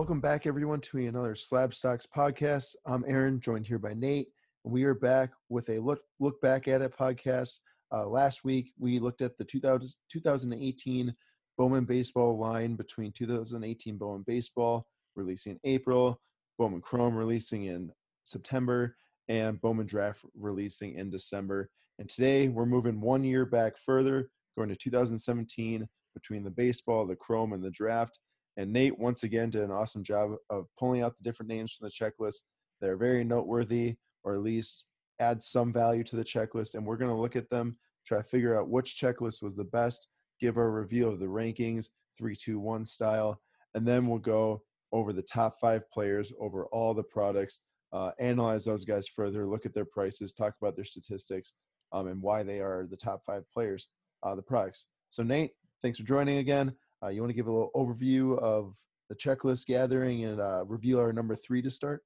Welcome back, everyone, to another Slab Stocks podcast. I'm Aaron, joined here by Nate, and we are back with a look look back at it podcast. Uh, last week, we looked at the 2000, 2018 Bowman baseball line between 2018 Bowman baseball releasing in April, Bowman Chrome releasing in September, and Bowman Draft releasing in December. And today, we're moving one year back further, going to 2017 between the baseball, the Chrome, and the Draft and Nate once again did an awesome job of pulling out the different names from the checklist that are very noteworthy or at least add some value to the checklist. And we're going to look at them, try to figure out which checklist was the best, give our review of the rankings, three, two, one style, and then we'll go over the top five players, over all the products, uh, analyze those guys further, look at their prices, talk about their statistics, um, and why they are the top five players, uh, the products. So, Nate, thanks for joining again. Uh, you want to give a little overview of the checklist gathering and uh, reveal our number three to start?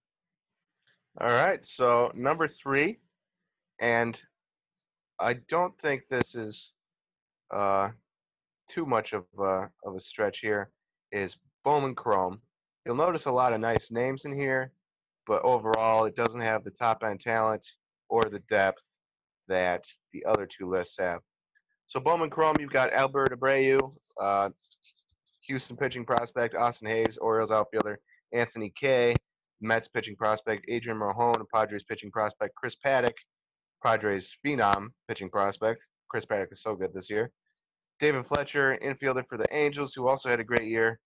All right. So number three, and I don't think this is uh, too much of a, of a stretch here, is Bowman Chrome. You'll notice a lot of nice names in here, but overall, it doesn't have the top end talent or the depth that the other two lists have. So Bowman Chrome, you've got Albert Abreu, uh, Houston pitching prospect, Austin Hays, Orioles outfielder, Anthony Kay, Mets pitching prospect, Adrian Morejon, Padres pitching prospect, Chris Paddack, Padres phenom pitching prospect. Chris Paddack is so good this year. David Fletcher, infielder for the Angels, who also had a great year.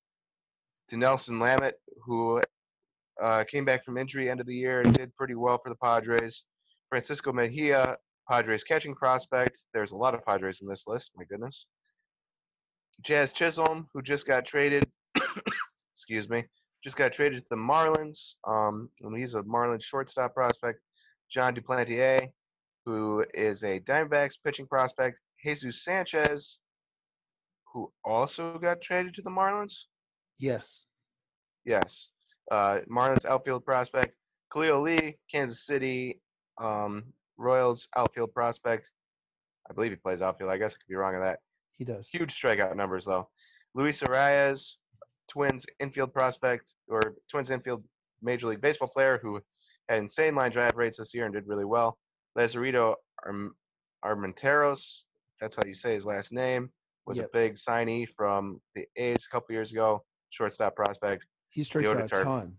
Dinelson Lamet, who uh, came back from injury end of the year and did pretty well for the Padres. Francisco Mejia, Padres catching prospect. There's a lot of Padres in this list. My goodness. Jazz Chisholm, who just got traded, excuse me, just got traded to the Marlins. Um, he's a Marlins shortstop prospect. Jon Duplantier, who is a Diamondbacks pitching prospect. Jesus Sanchez, who also got traded to the Marlins. Yes. Yes. Uh, Marlins outfield prospect. Khalil Lee, Kansas City um, Royals outfield prospect. I believe he plays outfield. I guess I could be wrong on that. He does. Huge strikeout numbers though. Luis Arraez, Twins infield prospect or Twins infield Major League Baseball player who had insane line drive rates this year and did really well. Lazarito Arm- Armenteros, that's how you say his last name, was Yep. a big signee from the A's a couple years ago. Shortstop prospect. He strikes Leota out a Tar- ton.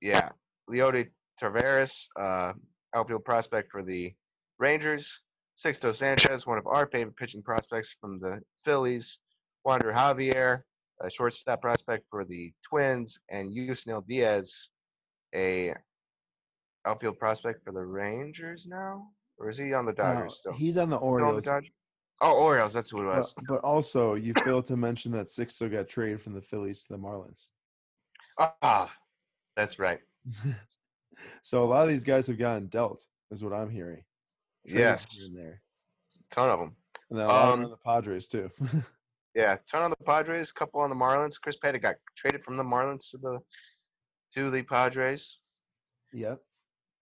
Yeah. Leody Taveras, uh, outfield prospect for the Rangers. Sixto Sanchez, one of our favorite pitching prospects from the Phillies. Wander Javier, a shortstop prospect for the Twins. And Yusniel Diaz, a outfield prospect for the Rangers now? Or is he on the No, Dodgers still? he's on the Still on the Orioles. Oh, Orioles, that's who it But, was. but also, you failed to mention that Sixto got traded from the Phillies to the Marlins. Ah, that's right. so a lot of these guys have gotten dealt, is what I'm hearing. Traded Yes. and there, Ton of them. and then a lot Um, on the Padres too. Yeah, ton on the Padres, couple on the Marlins. Chris Paddack got traded from the Marlins to the to the Padres. yep.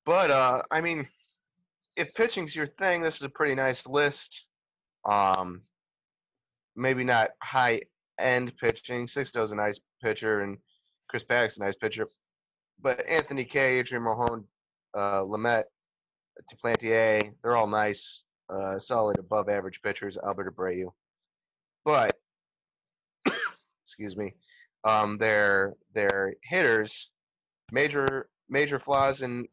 But uh, I mean, if pitching's your thing, this is a pretty nice list. Um, maybe not high end pitching. Sixto's a nice pitcher, and Chris Paddack's a nice pitcher. But Anthony Kay, Adrian Morejon, uh, Lamet, Duplantier, they're all nice, uh, solid above average pitchers. Albert Abreu, but excuse me, um, their their hitters major major flaws in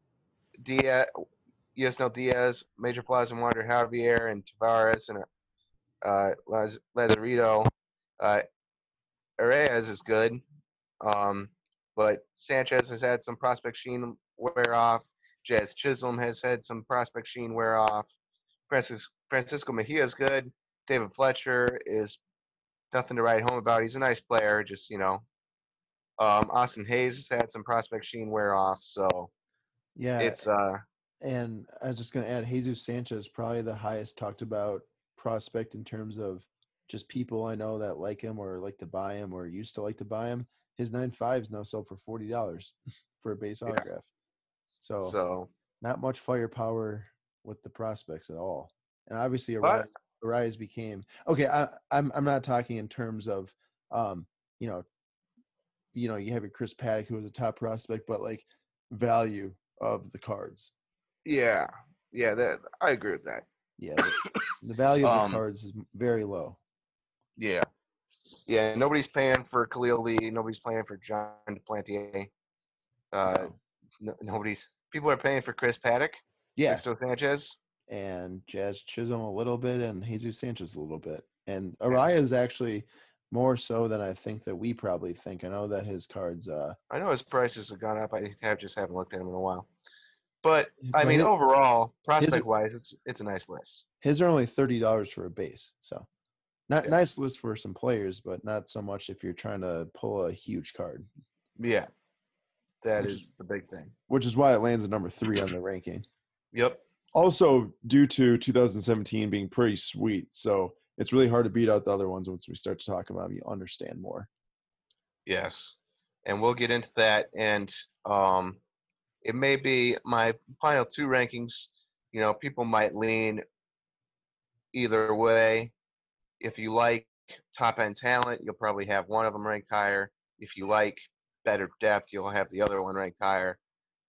Diaz, Yusniel Diaz, major flaws in Wander Javier and Taveras and uh, Laz- Lazarito. Uh, is good, um, but Sanchez has had some prospect sheen wear off. Jazz Chisholm has had some prospect sheen wear off. Francis, Francisco Mejia is good. David Fletcher is nothing to write home about. He's a nice player, just you know. Um, Austin Hays has had some prospect sheen wear off, so Yeah. it's uh and I was just going to add, Jesus Sanchez probably the highest talked about prospect in terms of just people I know that like him or like to buy him or used to like to buy him. His nine fives now sell for forty dollars for a base Yeah. autograph. So, so not much firepower with the prospects at all. And obviously, Arraez, Arraez became okay. I, I'm I'm not talking in terms of um, you know you know, you have your Chris Paddack who was a top prospect, but like value of the cards. Yeah, yeah, that I agree with that. Yeah, the, the value of Um, the cards is very low. Yeah, yeah. Nobody's paying for Khalil Lee. Nobody's paying for Jon Duplantier. Uh, No. no, nobody's. People are paying for Chris Paddack, Yeah, Sixto Sanchez. and Jazz Chisholm a little bit, and Jesus Sanchez a little bit, and Araya is actually more so than I think that we probably think. I know that his cards. uh I know his prices have gone up. I have just haven't looked at him in a while. But I mean, his- overall, prospect wise, it's it's a nice list. his are only thirty dollars for a base, so not Yeah. nice list for some players, but not so much if you're trying to pull a huge card. Yeah, that is is- the big thing. which is why it lands at number three on the ranking. Yep. Also, due to 2017 being pretty sweet, so it's really hard to beat out the other ones once we start to talk about them. You understand more. Yes, and we'll get into that. And um, it may be my final two rankings. You know, people might lean either way. If you like top end talent, you'll probably have one of them ranked higher. If you like better depth, you'll have the other one ranked higher.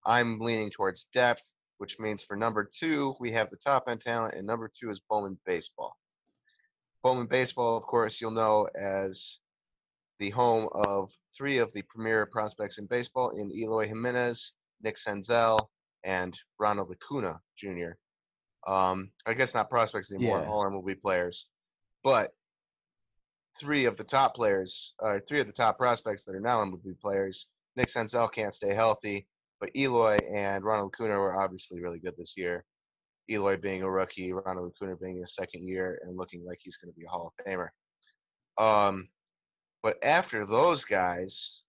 I'm leaning towards depth, which means for number two, we have the top end talent, and number two is Bowman Baseball. Bowman Baseball, of course, you'll know as the home of three of the premier prospects in baseball in Eloy Jimenez, Nick Senzel, and Ronald Acuna Jr. Um, I guess not prospects anymore, Yeah. all MLB players. But three of the top players, or three of the top prospects that are now MLB players, Nick Senzel can't stay healthy, but Eloy and Ronald Acuna were obviously really good this year. Eloy being a rookie, Ronald Acuna being his second year and looking like he's going to be a Hall of Famer. Um, but after those guys,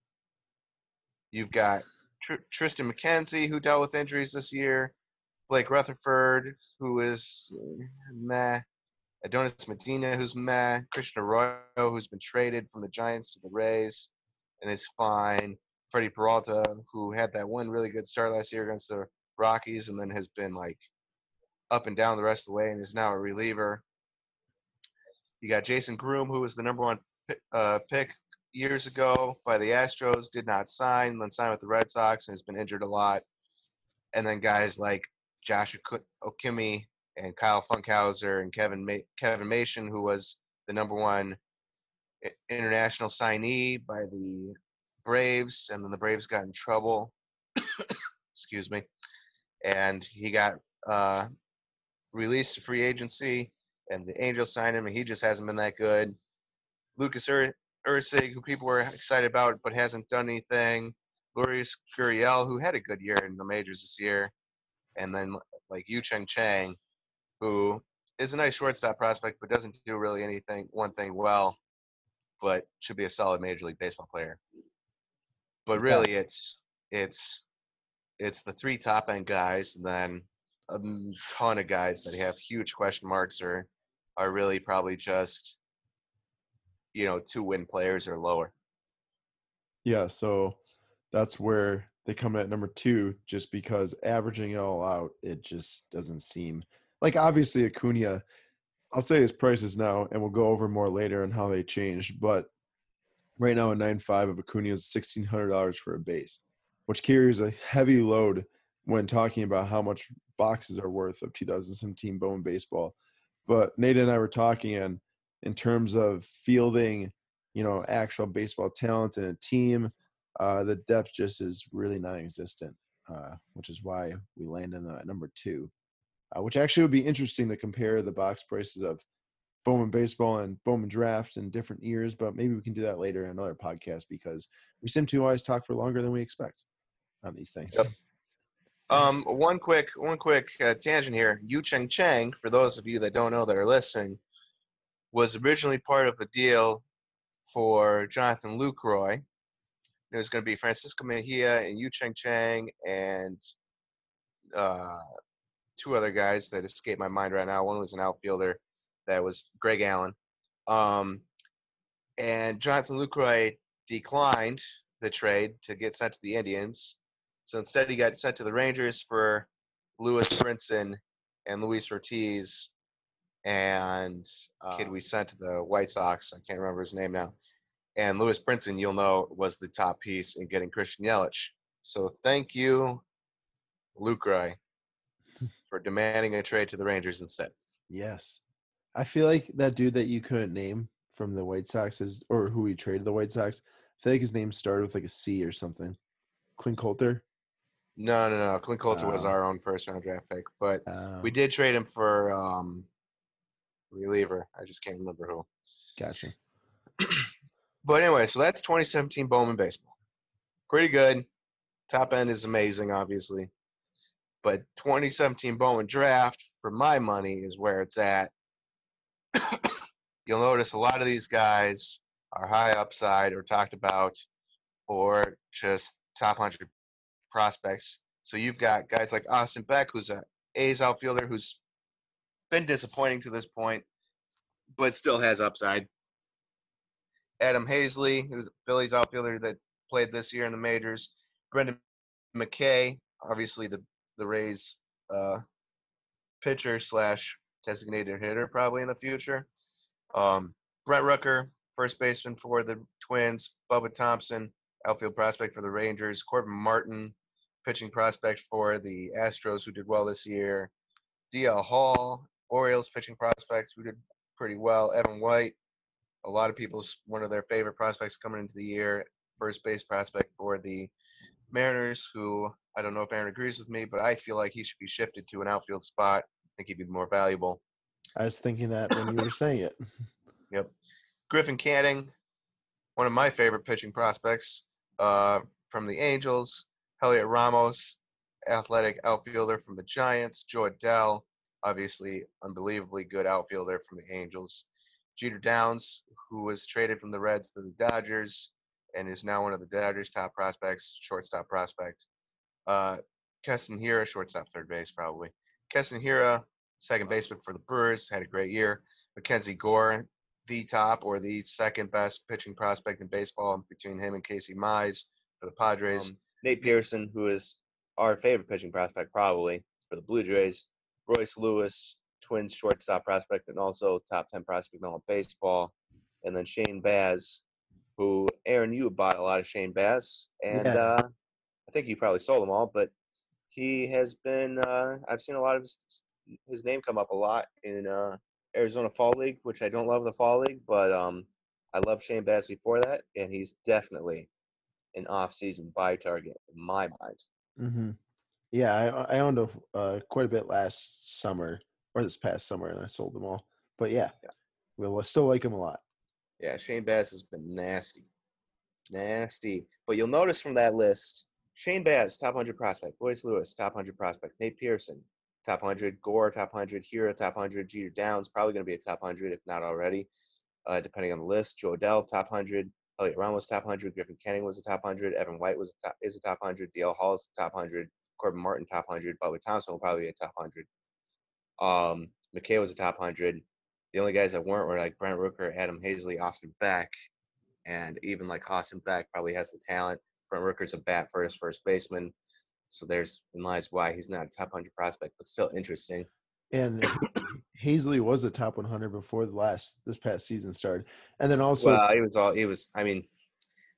you've got Tr- Triston McKenzie, who dealt with injuries this year, Blake Rutherford, who is uh, meh, Adonis Medina, who's meh, Christian Arroyo, who's been traded from the Giants to the Rays and is fine, Freddy Peralta, who had that one really good start last year against the Rockies and then has been like up and down the rest of the way and is now a reliever. You got Jason Groome, who was the number one uh, pick years ago by the Astros, did not sign, then signed with the Red Sox and has been injured a lot. And then guys like Josh Ockimey and Kyle Funkhouser and Kevin Ma- Kevin Mason, who was the number one international signee by the Braves, and then the Braves got in trouble. Excuse me, and he got uh, released to free agency, and the Angels signed him, and he just hasn't been that good. Lucas Ur- Erceg, who people were excited about but hasn't done anything. Lourdes Gurriel, who had a good year in the majors this year, and then like Yu Cheng Chang, who is a nice shortstop prospect but doesn't do really anything one thing well, but should be a solid major league baseball player. But really, it's it's it's the three top end guys, and then a ton of guys that have huge question marks or are really probably just you know two win players or lower. Yeah, so that's where they come at number two, just because averaging it all out, it just doesn't seem like obviously Acuna. I'll say his prices now, and we'll go over more later on how they changed. But right now, a nine five of Acuna is sixteen hundred dollars for a base, which carries a heavy load when talking about how much boxes are worth of 2017 Bowman baseball. But Nate and I were talking, and in terms of fielding, you know, actual baseball talent in a team, uh, the depth just is really non-existent, uh, which is why we land in the number two. Uh, which actually would be interesting to compare the box prices of Bowman baseball and Bowman draft in different years, but maybe we can do that later in another podcast because we seem to always talk for longer than we expect on these things. Yep. Um, one quick, one quick uh, tangent here. Yu Cheng Chang, for those of you that don't know that are listening, was originally part of a deal for Jonathan Lucroy. It was going to be Francisco Mejia and Yu Cheng Chang and uh, two other guys that escape my mind right now. One was an outfielder that was Greg Allen. Um, and Jonathan Lucroy declined the trade to get sent to the Indians. So instead, he got sent to the Rangers for Lewis Brinson and Luis Ortiz, and uh, kid we sent to the White Sox. I can't remember his name now. And Lewis Brinson, you'll know, was the top piece in getting Christian Yelich. So thank you, Lucroy, for demanding a trade to the Rangers instead. Yes. I feel like that dude that you couldn't name from the White Sox is or who he traded the White Sox. I feel like his name started with like a C or something. Clint Coulter. No, no, no. Clint Coulter was Oh. our own first round draft pick, but Um, we did trade him for um reliever. I just can't remember who. Gotcha. But anyway, so that's 2017 Bowman baseball. Pretty good. Top end is amazing, obviously. But 2017 Bowman draft, for my money, is where it's at. You'll notice a lot of these guys are high upside or talked about or just top 100 prospects. So you've got guys like Austin Beck, who's a A's outfielder who's been disappointing to this point, but still has upside. Adam Haseley, who's a Phillies outfielder that played this year in the majors. Brendan McKay, obviously the the Rays uh, pitcher slash designated hitter probably in the future. Um, Brent Rooker, first baseman for the Twins. Bubba Thompson, outfield prospect for the Rangers. Corbin Martin, pitching prospect for the Astros, who did well this year. DL Hall, Orioles pitching prospect, who did pretty well. Evan White, a lot of people's one of their favorite prospects coming into the year. First base prospect for the Mariners, who I don't know if Aaron agrees with me, but I feel like he should be shifted to an outfield spot. I think he'd be more valuable. I was thinking that when you were saying it. Yep. Griffin Canning, one of my favorite pitching prospects uh, from the Angels. Heliot Ramos, athletic outfielder from the Giants. Jo Adell, obviously unbelievably good outfielder from the Angels. Jeter Downs, who was traded from the Reds to the Dodgers and is now one of the Dodgers' top prospects, shortstop prospect. Uh, Keston Hiura, shortstop, third base, probably. Keston Hiura, second baseman for the Brewers, had a great year. Mackenzie Gore, the top or the second best pitching prospect in baseball between him and Casey Mize for the Padres. Um, Nate Pearson, who is our favorite pitching prospect probably for the Blue Jays. Royce Lewis, Twins shortstop prospect and also top 10 prospect in all of baseball. And then Shane Baz, who, Aaron, you bought a lot of Shane Baz, And Yeah. uh, I think you probably sold them all, but he has been, uh, I've seen a lot of his, his name come up a lot in uh, Arizona Fall League, which I don't love the Fall League, but um, I love Shane Baz before that. And he's definitely an off-season buy target in my mind. hmm Yeah, I I owned a, uh, quite a bit last summer or this past summer, and I sold them all. But yeah, Yeah. we'll still like him a lot. Yeah, Shane Baz has been nasty, nasty. But you'll notice from that list, Shane Baz, top 100 prospect. Royce Lewis, top 100 prospect. Nate Pearson, top 100. Gore, top 100. Hiura, top 100. Jeter Downs, probably going to be a top 100 if not already, uh, depending on the list. Jo Adell, top 100. Heliot Ramos, top 100. Griffin Canning was a top 100. Evan White was a top, is a top 100. DL Hall is top 100. Corbin Martin, top 100. Bubba Thompson will probably be a top 100. Um, McKay was a top 100. The only guys that weren't were like Brent Rooker, Adam Haseley, Austin Beck, and even like Austin Beck probably has the talent. Brent Rooker's a bat first, first baseman. So there's in lies why he's not a top 100 prospect, but still interesting. And Haseley was a top 100 before the last this past season started, and then also well, he was all he was. I mean,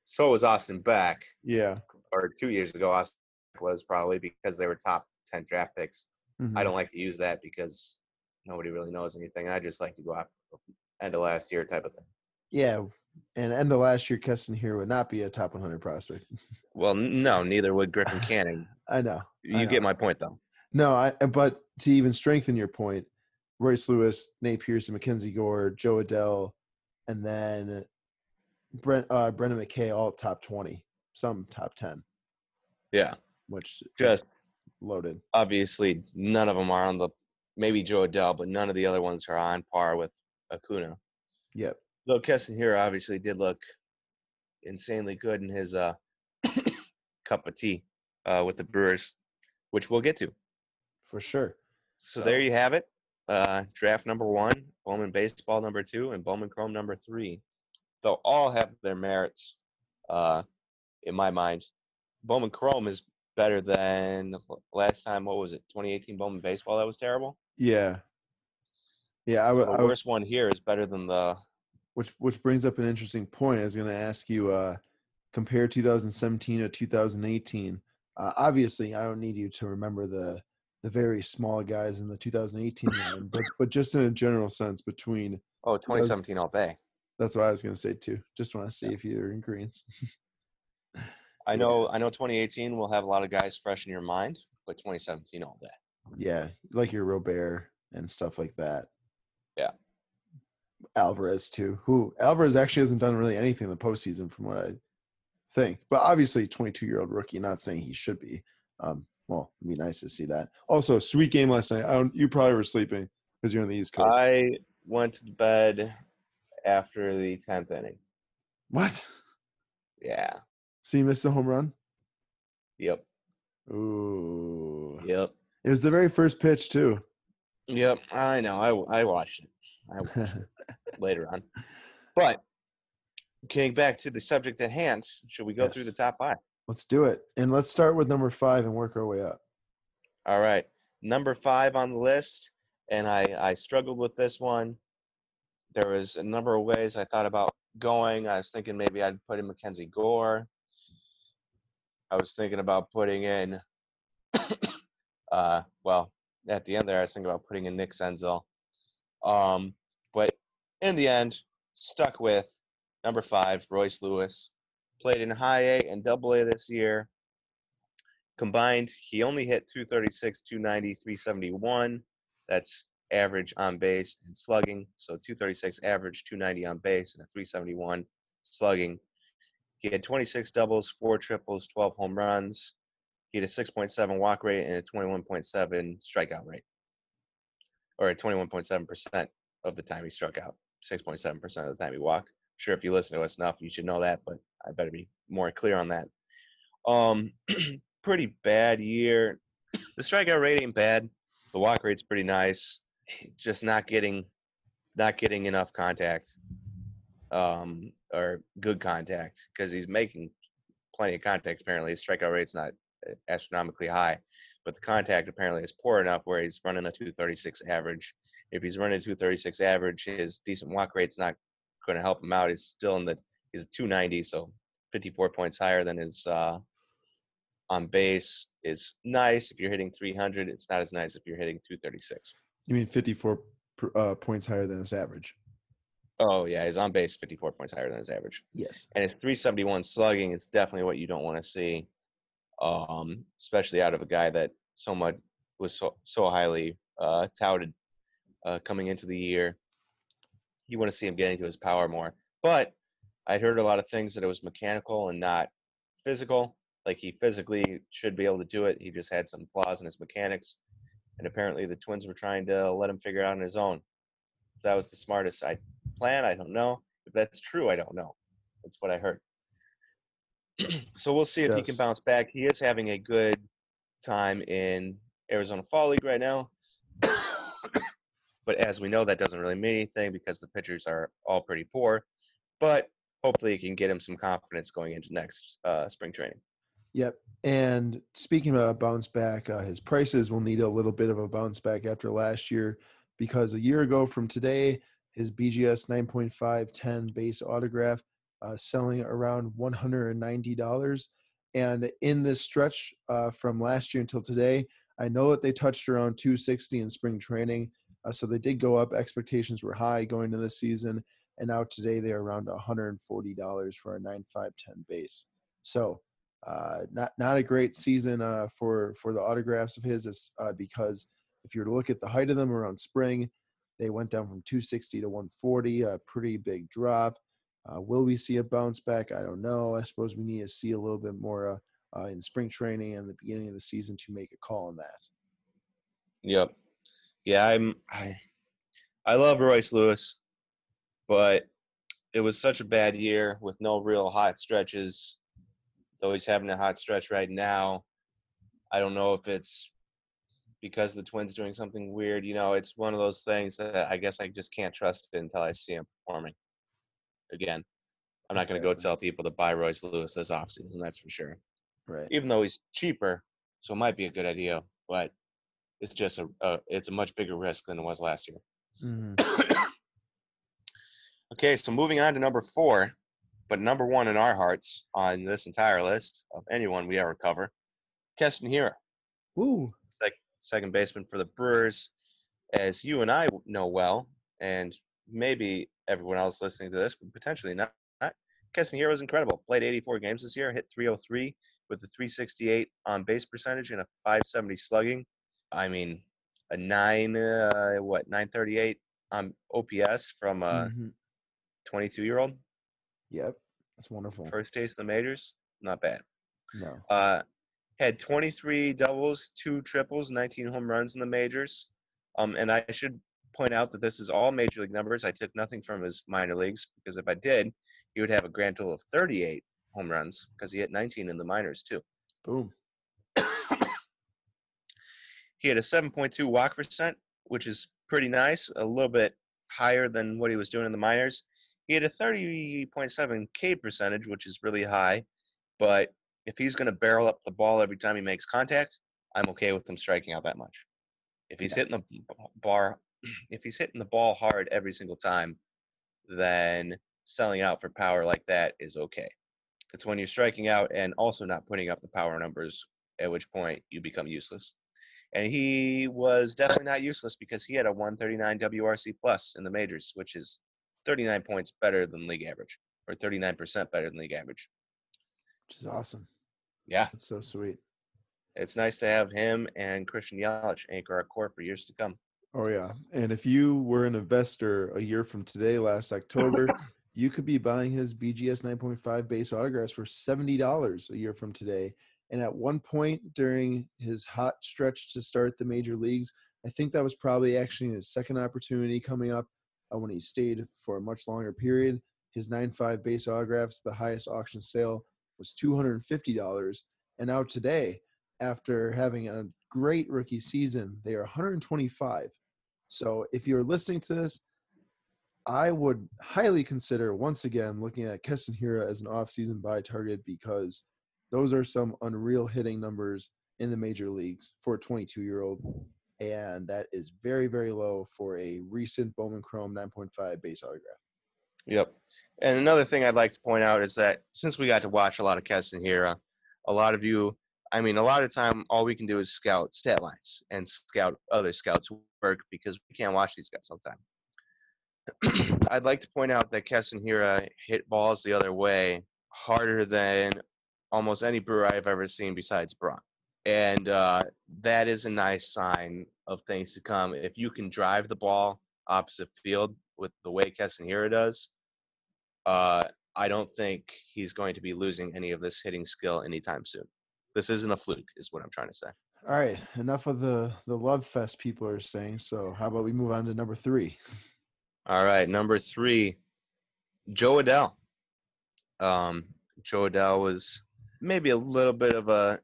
so was Austin Beck, yeah, or two years ago, Austin was probably because they were top 10 draft picks. I mhm. don't like to use that because nobody really knows anything. I just like to go off of end of last year type of thing. yeah. And end of last year, Keston Hiura would not be a top 100 prospect. Well, no, neither would Griffin Canning. I know. I You know. get my point, though. No, I but to even strengthen your point, Royce Lewis, Nate Pearson, Mackenzie Gore, Jo Adell, and then Brent uh Brendan McKay all top twenty, some top ten, Yeah, which just loaded. obviously none of them are on the maybe Jo Adell, but none of the other ones are on par with Acuna. Yep. Though Keston Hiura obviously did look insanely good in his uh, cup of tea uh, with the Brewers, which we'll get to. For sure. So, there you have it. Uh, draft number one, Bowman baseball number two, and Bowman Chrome number three. They'll all have their merits, uh, in my mind. Bowman Chrome is better than last time. What was it? 2018 Bowman baseball that was terrible. Yeah. Yeah, I would. the worst one here is better than the which which brings up an interesting point. I was going to ask you, uh, compare 2017 to 2018. Uh, obviously, I don't need you to remember the the very small guys in the 2018 line, but but just in a general sense between. Oh, 2017 all day. That's what I was going to say too. Just want to see if you're in greens. I know. I know. 2018 will have a lot of guys fresh in your mind, but 2017 all day. Yeah, like your Robert and stuff like that. Yeah. Alvarez too. Who Alvarez actually hasn't done really anything in the postseason from what I think. But obviously, 22 year old rookie. Not saying he should be. Um, well, it'd be nice to see that. Also, sweet game last night. I don't, you probably were sleeping because you're on the East Coast. I went to bed after the 10th inning. what? Yeah. So you missed the home run? Yep. Ooh. Yep. It was the very first pitch too. Yep. I know. I, I watched it. I watched it later on. But getting back to the subject at hand, should we go through the top five? let's do it. And let's start with number five and work our way up. All right. Number five on the list, and I, I struggled with this one. There was a number of ways I thought about going. I was thinking maybe I'd put in Mackenzie Gore. I was thinking about putting in, uh, well, at the end there, I was thinking about putting in Nick Senzel. Um, but in the end, stuck with number five, Royce Lewis. Played in high A and double A this year. Combined, he only hit 236, 290, 371. That's average on base and slugging. So 236 average, 290 on base, and a 371 slugging. He had 26 doubles, four triples, 12 home runs. He had a 6.7 walk rate and a 21.7 strikeout rate, or a 21.7% of the time he struck out, 6.7% of the time he walked. Sure, if you listen to us enough, you should know that, but I better be more clear on that. Um, pretty bad year. The strikeout rate ain't bad. The walk rate's pretty nice. Just not getting, not getting enough contact, um, or good contact because he's making plenty of contact. Apparently, his strikeout rate's not astronomically high, but the contact apparently is poor enough where he's running a 236 average. If he's running a 236 average, his decent walk rate's not going to help him out. He's still in the he's a 290, so 54 points higher than his uh, on base is nice. If you're hitting 300, it's not as nice if you're hitting 236. You mean 54 uh, points higher than his average? Oh yeah, his on base 54 points higher than his average, Yes. and his 371 slugging is definitely what you don't want to see, um, especially out of a guy that so much was so so highly uh, touted uh, coming into the year. You want to see him getting to his power more, but I'd heard a lot of things that it was mechanical and not physical. Like he physically should be able to do it. He just had some flaws in his mechanics, and apparently the Twins were trying to let him figure it out on his own. If that was the smartest I plan, I don't know. If that's true, I don't know. That's what I heard. so we'll see if he can bounce back. He is having a good time in Arizona Fall League right now. but as we know, that doesn't really mean anything because the pitchers are all pretty poor. But hopefully, it can get him some confidence going into next uh, spring training. Yep. And speaking about a bounce back, uh, his prices will need a little bit of a bounce back after last year because a year ago from today, his BGS 9.510 base autograph uh, selling around $190. And in this stretch uh, from last year until today, I know that they touched around 260 in spring training. Uh, so they did go up. Expectations were high going into this season. And now today they're around $140 for a 9.510 base. So uh, not not a great season uh, for for the autographs of his is, uh, because if you were to look at the height of them around spring, they went down from 260 to 140, a pretty big drop. Uh, will we see a bounce back? I don't know. I suppose we need to see a little bit more uh, uh, in spring training and the beginning of the season to make a call on that. Yep. Yeah, I'm. I I love Royce Lewis, but it was such a bad year with no real hot stretches. Though he's having a hot stretch right now, I don't know if it's because the Twins doing something weird. You know, it's one of those things that I guess I just can't trust until I see him performing. Again, I'm not going to go tell people to buy Royce Lewis this offseason. That's for sure. Right. Even though he's cheaper, so it might be a good idea, but it's just a, a it's a much bigger risk than it was last year. hmm Okay, so moving on to number four, but number one in our hearts on this entire list of anyone we ever cover, Keston Hiura, Woo. second baseman for the Brewers. As you and I know well, and maybe everyone else listening to this, but potentially not, not Hiura was incredible. Played 84 games this year, hit 303 with a 368 on base percentage and a 570 slugging. I mean, a nine, uh, what, 938 on OPS from a Mhm. 22 year old. Yep. That's wonderful. First taste of the majors, not bad. No. Uh, had 23 doubles, two triples, 19 home runs in the majors. Um, and I should point out that this is all major league numbers. I took nothing from his minor leagues because if I did, he would have a grand total of 38 home runs because he hit 19 in the minors too. Boom. He had a 7.2 walk percent, which is pretty nice, a little bit higher than what he was doing in the minors. He had a 30.7 K percentage, which is really high, but if he's going to barrel up the ball every time he makes contact, I'm okay with him striking out that much. If he's hitting the bar, if he's hitting the ball hard every single time, then selling out for power like that is okay. It's when you're striking out and also not putting up the power numbers, at which point you become useless. And he was definitely not useless because he had a 139 WRC plus in the majors, which is 39 points better than league average, or 39% better than league average. Which is awesome. Yeah, That's so sweet. it's nice to have him and Christian Yelich anchor our core for years to come. Oh yeah. And if you were an investor a year from today, last October, you could be buying his BGS 9.5 base autographs for $70 a year from today. And at one point during his hot stretch to start the major leagues, I think that was probably actually his second opportunity coming up uh, when he stayed for a much longer period. His 9.5 base autographs, the highest auction sale was $250. And now today, after having a great rookie season, they are 125. So if you're listening to this, I would highly consider once again looking at Keston Hiura as an offseason buy target because those are some unreal hitting numbers in the major leagues for a 22 year old. And that is very, very low for a recent Bowman Chrome 9.5 base autograph. Yep. And another thing I'd like to point out is that since we got to watch a lot of Keston Hiura, a lot of you, I mean, a lot of time, all we can do is scout stat lines and scout other scouts' work because we can't watch these guys all the time. I'd like to point out that Keston Hiura hit balls the other way harder than almost any brewer I've ever seen besides Braun. And uh, that is a nice sign of things to come. If you can drive the ball opposite field with the way Keston Hiura does, uh, I don't think he's going to be losing any of this hitting skill anytime soon. This isn't a fluke, is what I'm trying to say. All right, enough of the the love fest people are saying. So how about we move on to number three? All right, number three, Jo Adell. Um, Jo Adell was maybe a little bit of a,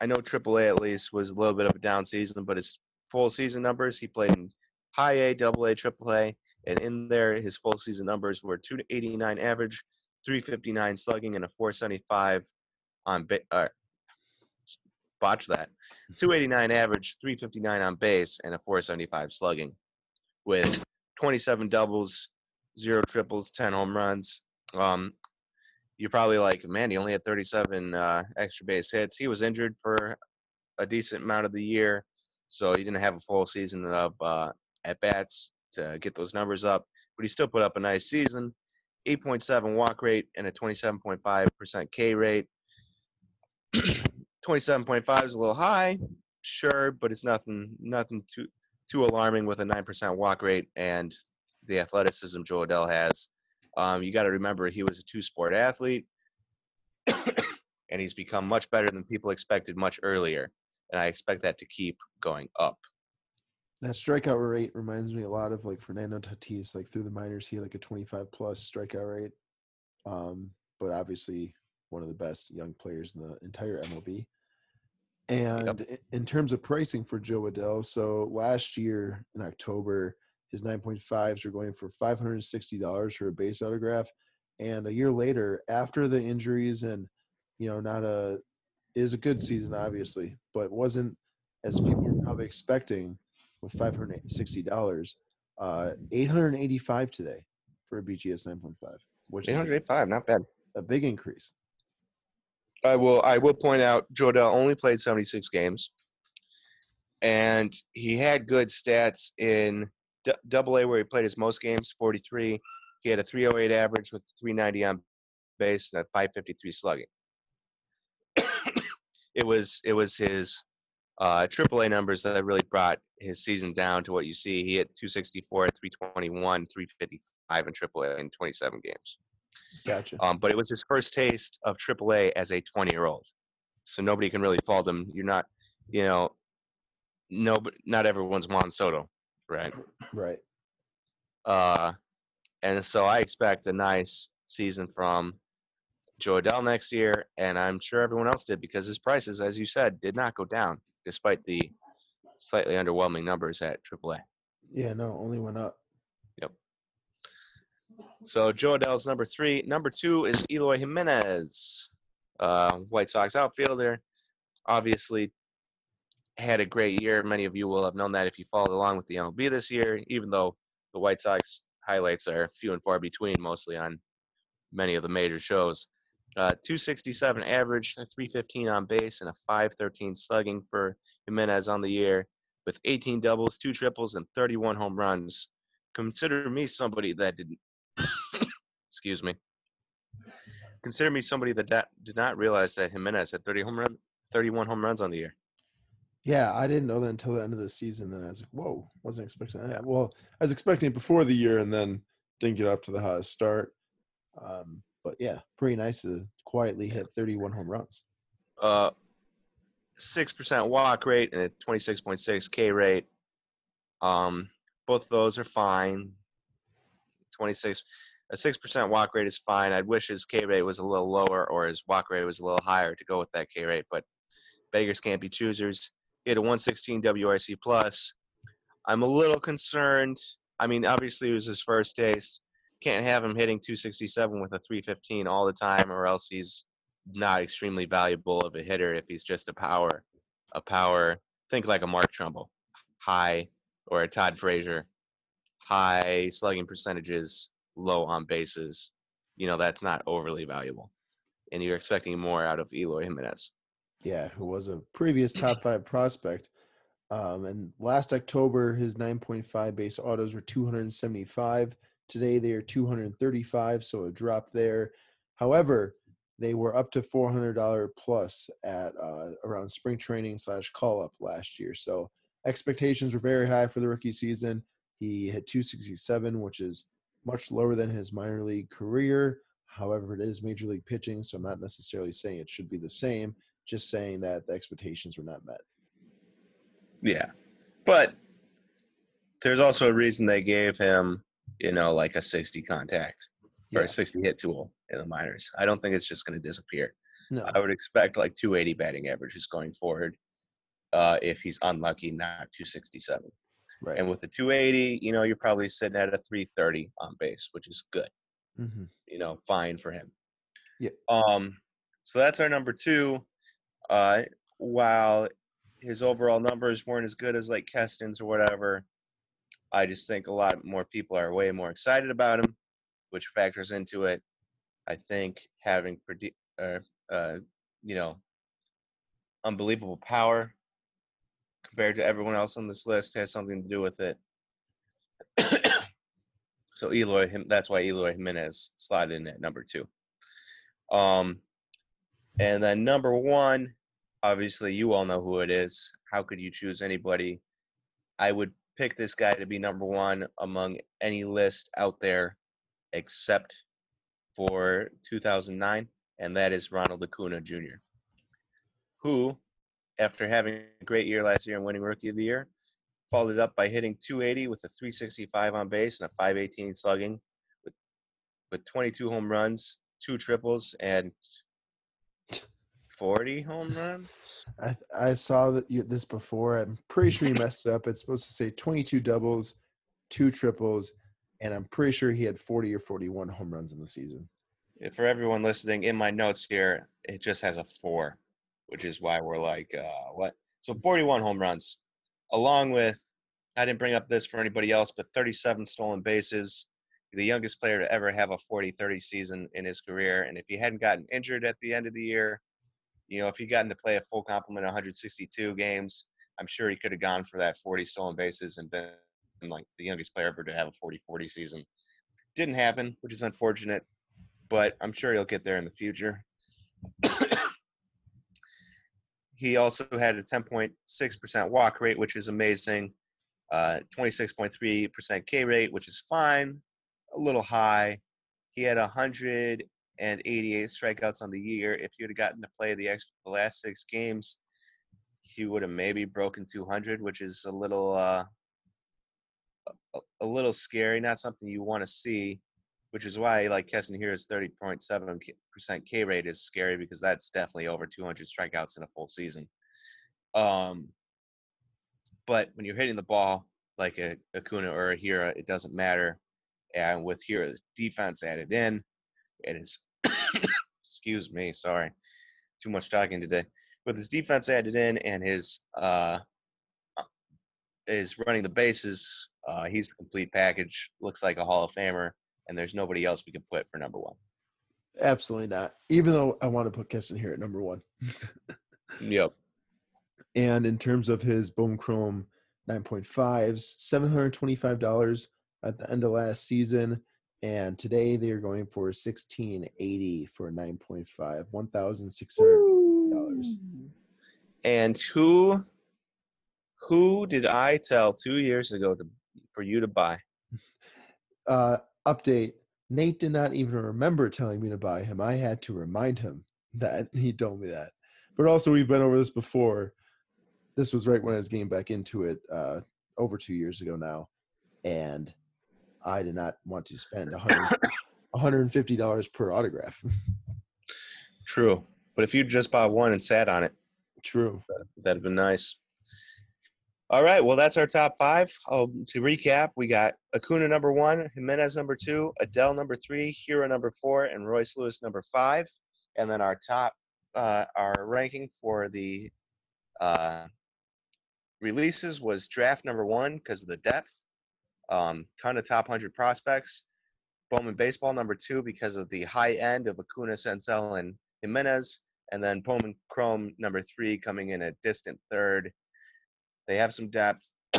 I know AAA at least was a little bit of a down season, but his full season numbers, he played in high A, double A, triple A, and in there his full season numbers were 289 average, 359 slugging, and a 475 on ba- uh, botch that, 289 average, 359 on base, and a 475 slugging, with 27 doubles, zero triples, 10 home runs. Um, you're probably like, man, he only had 37 uh, extra base hits. He was injured for a decent amount of the year, so he didn't have a full season of uh, at bats to get those numbers up. But he still put up a nice season. 8.7 walk rate and a 27.5% K rate. 27.5 is a little high, sure, but it's nothing nothing too too alarming with a 9% walk rate and the athleticism Jo Adell has. Um, you got to remember he was a two sport athlete, and he's become much better than people expected much earlier. And I expect that to keep going up. That strikeout rate reminds me a lot of like Fernando Tatis. Like through the minors, he had like a 25 plus strikeout rate. Um, but obviously one of the best young players in the entire MLB. And i- in terms of pricing for Jo Adell, so last year in October, his 9.5s were going for $560 for a base autograph. And a year later, after the injuries and, you know, not a, is a good season, obviously, but wasn't as people were probably expecting with $560, uh, 885 today. for a BGS 9.5, which is 885, not bad. a big increase. I will I will point out Jo Adell only played 76 games, and he had good stats in Double A where he played his most games, 43. He had a 308 average with 390 on base and a 553 slugging. it was it was his uh, AAA numbers that really brought his season down to what you see. He hit 264, 321, 355 in AAA in 27 games. Gotcha. Um, but it was his first taste of AAA as a 20 year old. So nobody can really fault him. You're not, you know, no, not everyone's Juan Soto, right? Right. Uh, and so I expect a nice season from Jo Adell next year, and I'm sure everyone else did because his prices, as you said, did not go down despite the slightly underwhelming numbers at AAA. Yeah, no, only went up. So Jo Adell's number three. Number two is Eloy Jimenez, uh, White Sox outfielder. Obviously, had a great year. Many of you will have known that if you followed along with the MLB this year, even though the White Sox highlights are few and far between, mostly on many of the major shows. Uh, 267 average, 315 on base, and a 513 slugging for Jimenez on the year, with 18 doubles, two triples, and 31 home runs. Consider me somebody that did excuse me. Consider me somebody that da- did not realize that Jimenez had 30 home run, 31 home runs on the year. Yeah, I didn't know that until the end of the season, and I was like, "Whoa, wasn't expecting that." Well, I was expecting it before the year, and then didn't get up to the hottest start. Um, but yeah, pretty nice to quietly hit 31 home runs. Uh, six percent walk rate and a 26.6 K rate. Um, both those are fine. 26, a six percent walk rate is fine. I'd wish his K rate was a little lower or his walk rate was a little higher to go with that K rate, but beggars can't be choosers. He had a 116 WRC plus. I'm a little concerned. I mean, obviously it was his first taste. Can't have him hitting 267 with a 315 all the time, or else he's not extremely valuable of a hitter if he's just a power, a power. Think like a Mark Trumbo, high, or a Todd Frazier, high slugging percentages, low on bases. You know that's not overly valuable, and you're expecting more out of Eloy Jimenez. Yeah, who was a previous top five prospect. Um, and last October, his 9.5 base autos were 275. Today, they are 235, so a drop there. However, they were up to $400 plus at uh, around spring training slash call up last year. So expectations were very high for the rookie season. He hit 267, which is much lower than his minor league career. However, it is major league pitching, so I'm not necessarily saying it should be the same just saying that the expectations were not met. Yeah. But there's also a reason they gave him, you know, like a 60 contact or Yeah. a 60 hit tool in the minors. I don't think it's just going to disappear. No, I would expect like 280 batting averages going forward uh, if he's unlucky, not 267. Right. And with the 280, you know, you're probably sitting at a 330 on base, which is good. hmm You know, fine for him. Yeah. Um, so that's our number two. Uh, while his overall numbers weren't as good as like Keston's or whatever, I just think a lot more people are way more excited about him, which factors into it. I think having uh, uh, you know, unbelievable power compared to everyone else on this list has something to do with it. so Eloy, that's why Eloy Jimenez slotted in at number two. Um, and then number one, obviously you all know who it is. How could you choose anybody? I would pick this guy to be number one among any list out there except for 2009, and that is Ronald Acuna Jr., who, after having a great year last year and winning Rookie of the Year, followed up by hitting 280 with a 365 on base and a 518 slugging, with with 22 home runs, two triples, and 40 home runs. I I saw that you, this before. I'm pretty sure you messed up. It's supposed to say 22 doubles, two triples, and I'm pretty sure he had 40 or 41 home runs in the season. For everyone listening, in my notes here, it just has a four, which is why we're like, uh, what? So 41 home runs, along with, I didn't bring up this for anybody else, but 37 stolen bases. the youngest player to ever have a 40-30 season in his career. And if he hadn't gotten injured at the end of the year, you know, if he gotten to play a full complement of 162 games, I'm sure he could have gone for that 40 stolen bases and been like the youngest player ever to have a 40-40 season. Didn't happen, which is unfortunate, but I'm sure he'll get there in the future. He also had a 10.6% walk rate, which is amazing. Uh, 26.3% K rate, which is fine, a little high. He had 188 strikeouts on the year. If he would have gotten to play the, extra, the last six games, he would have maybe broken 200, which is a little uh, a, a little scary. Not something you want to see, which is why like Keston Hiura's 30.7% K rate is scary because that's definitely over 200 strikeouts in a full season. Um, but when you're hitting the ball like a Acuna or a Hiura, it doesn't matter. And with Hiura's defense added in, it is excuse me, sorry, too much talking today. With his defense added in and his uh, is running the bases, uh, he's the complete package. Looks like a Hall of Famer, and there's nobody else we can put for number one. Absolutely not. Even though I want to put Keston here at number one. Yep. and in terms of his Bowman Chrome 9.5s, $725 at the end of last season. And today they are going for 1680 for a 9.5, $1,600. And who who did I tell two years ago to for you to buy? Uh, update Nate did not even remember telling me to buy him. I had to remind him that he told me that. But also, we've been over this before. This was right when I was getting back into it uh, over two years ago now. And I did not want to spend 100, $150 per autograph. True. But if you just bought one and sat on it, True. that'd have been nice. All right, well, that's our top five. Oh, to recap, we got Acuna number one, Jimenez number two, Adell number three, Hiura number four, and Royce Lewis number five. And then our top, uh, our ranking for the uh, releases was draft number one because of the depth, um, ton of top 100 prospects. Bowman Baseball number two because of the high end of Acuna, Senzel, and Jimenez. And then Bowman Chrome number three coming in a distant third. They have some depth,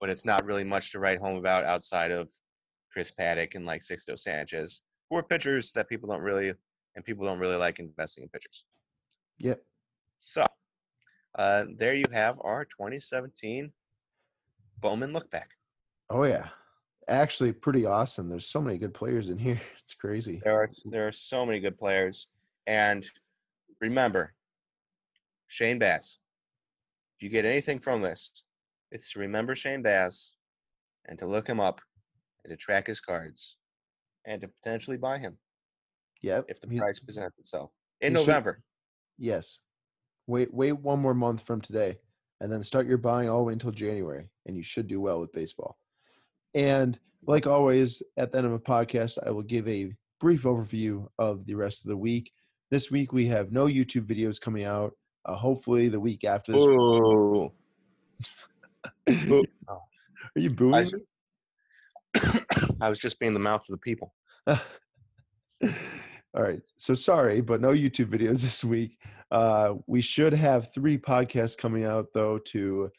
but it's not really much to write home about outside of Chris Paddack and like Sixto Sanchez, who are pitchers that people don't really and people don't really like investing in pitchers. Yep. So uh, there you have our 2017 Bowman look back. Oh, yeah. Actually, pretty awesome. There's so many good players in here. It's crazy. There are there are so many good players, and remember, Shane Baz. If you get anything from this, it's to remember Shane Baz, and to look him up, and to track his cards, and to potentially buy him Yep. if the He- price presents itself in he should- November. Yes. Wait wait one more month from today and then start your buying all the way until January and you should do well with baseball. And like always at the end of a podcast I will give a brief overview of the rest of the week. This week we have no YouTube videos coming out. Uh, hopefully the week after this. Are you booing? I, I was just being the mouth of the people. All right. So sorry, but no YouTube videos this week. Uh, we should have three podcasts coming out though to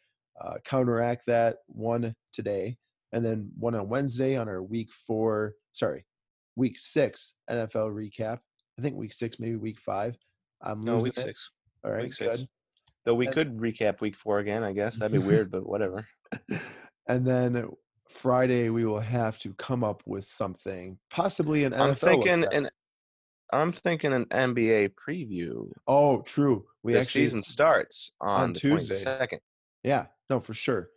uh, counteract that. One today, and then one on Wednesday on our week four. Sorry, week six NFL recap. I think week six, maybe week five. I'm No, week it. six. All right, week six. good. Though we And- could recap week four again, I guess. That'd be weird, but whatever. And then Friday we will have to come up with something, possibly an NFL. I'm thinking back. an I'm thinking an NBA preview. Oh, true. We the actually season starts on, on the Tuesday. 22nd. Yeah, no, for sure.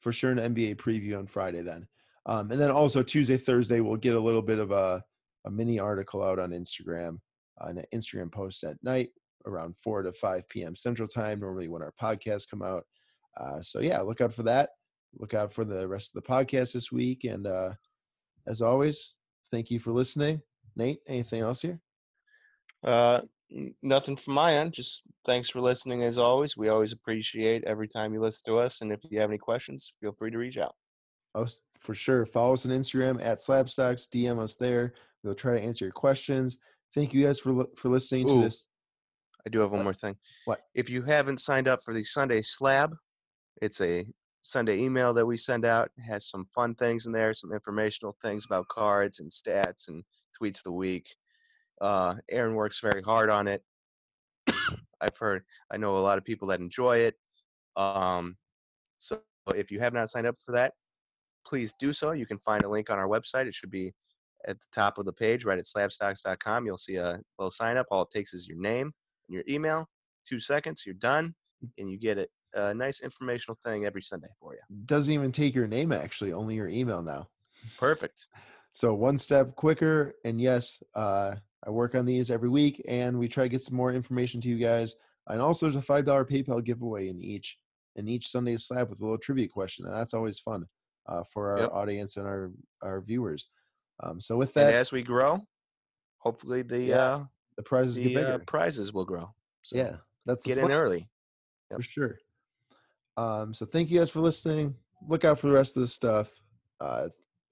For sure, an NBA preview on Friday then. Um, and then also Tuesday, Thursday, we'll get a little bit of a, a mini article out on Instagram, uh, an Instagram post at night around 4 to 5 p.m. Central Time, normally when our podcasts come out. Uh, so, yeah, look out for that. Look out for the rest of the podcast this week. And uh, as always, thank you for listening. Nate, anything else here? Uh, nothing from my end. Just thanks for listening as always. We always appreciate every time you listen to us. And if you have any questions, feel free to reach out. Oh, for sure. Follow us on Instagram at Slabstocks. DM us there. We'll try to answer your questions. Thank you guys for for listening Ooh. to this. I do have one more thing. What? If you haven't signed up for the Sunday Slab, it's a Sunday email that we send out. It has some fun things in there, some informational things about cards and stats and tweets of the week. Uh, Aaron works very hard on it. I've heard, I know a lot of people that enjoy it. Um, so if you have not signed up for that, please do so. You can find a link on our website. It should be at the top of the page, right at slabstocks.com. You'll see a little sign up. All it takes is your name and your email. Two seconds, you're done, and you get a, a nice informational thing every Sunday for you. Doesn't even take your name actually, only your email now. Perfect. So one step quicker. And yes, uh, I work on these every week, and we try to get some more information to you guys. And also, there's a five dollar PayPal giveaway in each in each Sunday slab with a little trivia question, and that's always fun uh, for our Yep. audience and our our viewers. Um, so with And that, as we grow, hopefully the Yeah, uh, the prizes get the bigger. uh, prizes will grow. So yeah, that's the get in early. for sure. Um, so thank you guys for listening. Look out for the rest of this stuff. Uh,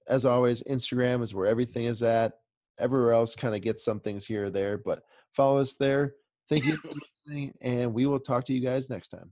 as always, Instagram is where everything is at. Everywhere else kind of gets some things here or there, but follow us there. Thank you for listening, and we will talk to you guys next time.